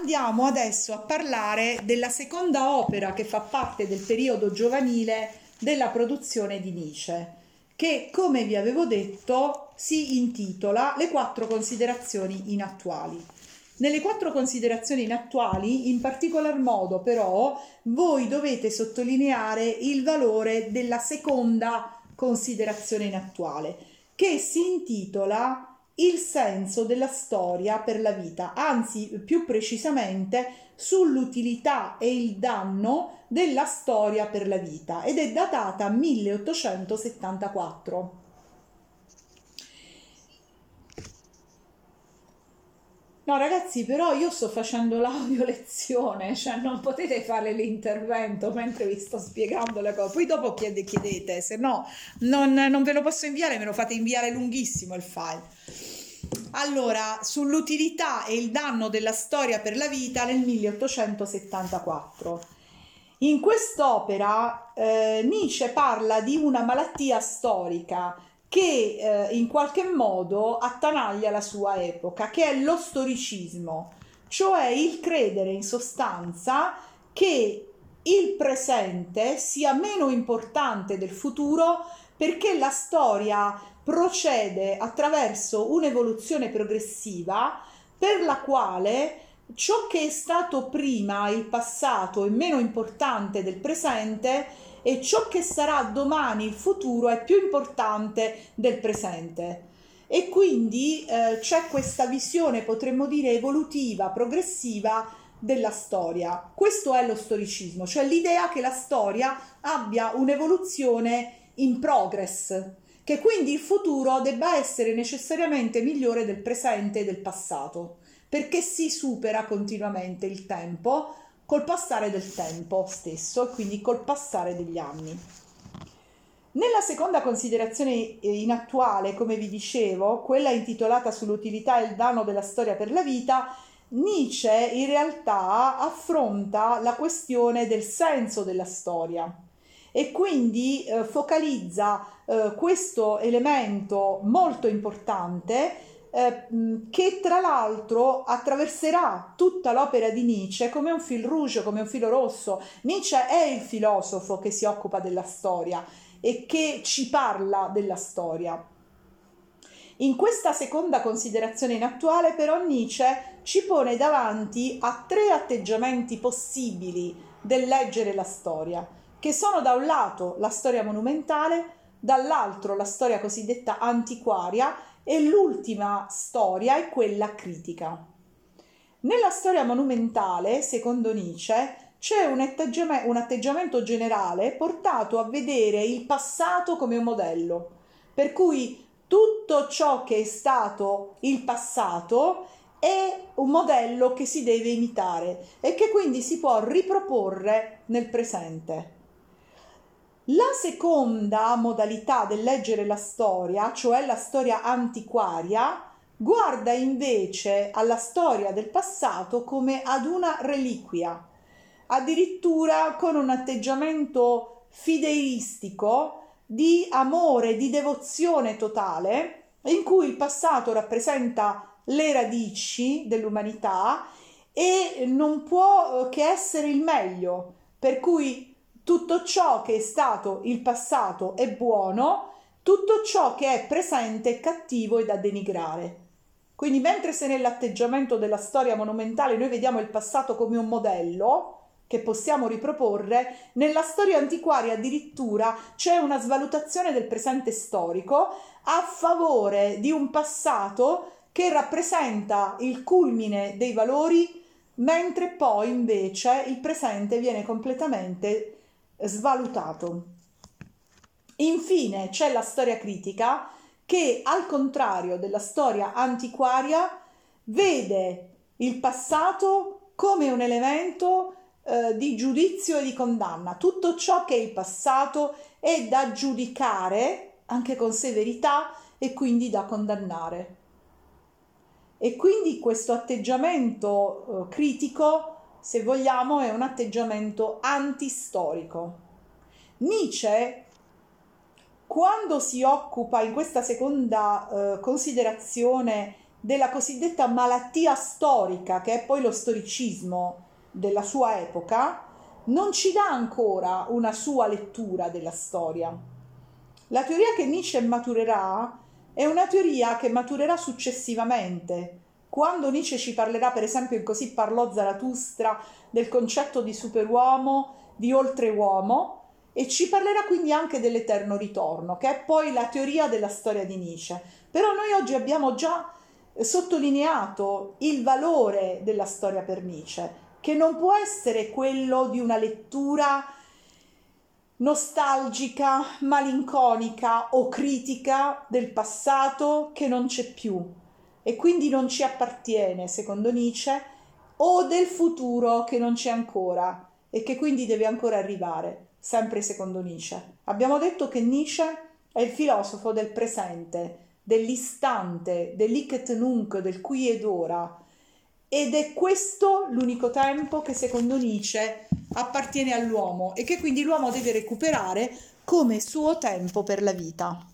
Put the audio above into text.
Andiamo adesso a parlare della seconda opera che fa parte del periodo giovanile della produzione di Nietzsche, che come vi avevo detto si intitola Le quattro considerazioni inattuali. Nelle quattro considerazioni inattuali, in particolar modo però, voi dovete sottolineare il valore della seconda considerazione inattuale, che si intitola il senso della storia per la vita, anzi più precisamente sull'utilità e il danno della storia per la vita ed è datata 1874. No, ragazzi, però io sto facendo l'audio lezione, cioè non potete fare l'intervento mentre vi sto spiegando le cose. Poi dopo chiede, chiedete, se no non, non ve lo posso inviare, me lo fate inviare lunghissimo il file. Allora, sull'utilità e il danno della storia per la vita nel 1874. In quest'opera eh, Nietzsche parla di una malattia storica che eh, in qualche modo attanaglia la sua epoca, che è lo storicismo, cioè il credere in sostanza che il presente sia meno importante del futuro perché la storia procede attraverso un'evoluzione progressiva per la quale ciò che è stato prima il passato è meno importante del presente e ciò che sarà domani il futuro è più importante del presente. E quindi eh, c'è questa visione, potremmo dire, evolutiva, progressiva della storia. Questo è lo storicismo, cioè l'idea che la storia abbia un'evoluzione in progress, che quindi il futuro debba essere necessariamente migliore del presente e del passato, perché si supera continuamente il tempo col passare del tempo stesso e quindi col passare degli anni. Nella seconda considerazione eh, inattuale, come vi dicevo, quella intitolata sull'utilità e il danno della storia per la vita, Nietzsche in realtà affronta la questione del senso della storia e quindi eh, focalizza eh, questo elemento molto importante eh, che tra l'altro attraverserà tutta l'opera di Nietzsche come un fil rouge, come un filo rosso. Nietzsche è il filosofo che si occupa della storia e che ci parla della storia. In questa seconda considerazione inattuale però Nietzsche ci pone davanti a tre atteggiamenti possibili del leggere la storia, che sono da un lato la storia monumentale, dall'altro la storia cosiddetta antiquaria e l'ultima storia è quella critica. Nella storia monumentale, secondo Nietzsche, c'è un, atteggiam- un atteggiamento generale portato a vedere il passato come un modello, per cui tutto ciò che è stato il passato è un modello che si deve imitare e che quindi si può riproporre nel presente. La seconda modalità del leggere la storia, cioè la storia antiquaria, guarda invece alla storia del passato come ad una reliquia, addirittura con un atteggiamento fideistico di amore, di devozione totale, in cui il passato rappresenta le radici dell'umanità e non può che essere il meglio, per cui tutto ciò che è stato il passato è buono, tutto ciò che è presente è cattivo e da denigrare. Quindi mentre se nell'atteggiamento della storia monumentale noi vediamo il passato come un modello che possiamo riproporre, nella storia antiquaria addirittura c'è una svalutazione del presente storico a favore di un passato che rappresenta il culmine dei valori, mentre poi invece il presente viene completamente svalutato. Infine c'è la storia critica che al contrario della storia antiquaria vede il passato come un elemento eh, di giudizio e di condanna. Tutto ciò che è il passato è da giudicare anche con severità e quindi da condannare. E quindi questo atteggiamento eh, critico se vogliamo, è un atteggiamento antistorico. Nietzsche, quando si occupa in questa seconda eh, considerazione della cosiddetta malattia storica, che è poi lo storicismo della sua epoca, non ci dà ancora una sua lettura della storia. La teoria che Nietzsche maturerà è una teoria che maturerà successivamente, quando Nietzsche ci parlerà, per esempio, in Così parlò Zarathustra, del concetto di superuomo, di oltreuomo, e ci parlerà quindi anche dell'eterno ritorno, che è poi la teoria della storia di Nietzsche. Però noi oggi abbiamo già sottolineato il valore della storia per Nietzsche, che non può essere quello di una lettura nostalgica, malinconica o critica del passato che non c'è più e quindi non ci appartiene, secondo Nietzsche, o del futuro che non c'è ancora e che quindi deve ancora arrivare, sempre secondo Nietzsche. Abbiamo detto che Nietzsche è il filosofo del presente, dell'istante, dell'icet nunc, del qui ed ora, ed è questo l'unico tempo che secondo Nietzsche appartiene all'uomo e che quindi l'uomo deve recuperare come suo tempo per la vita.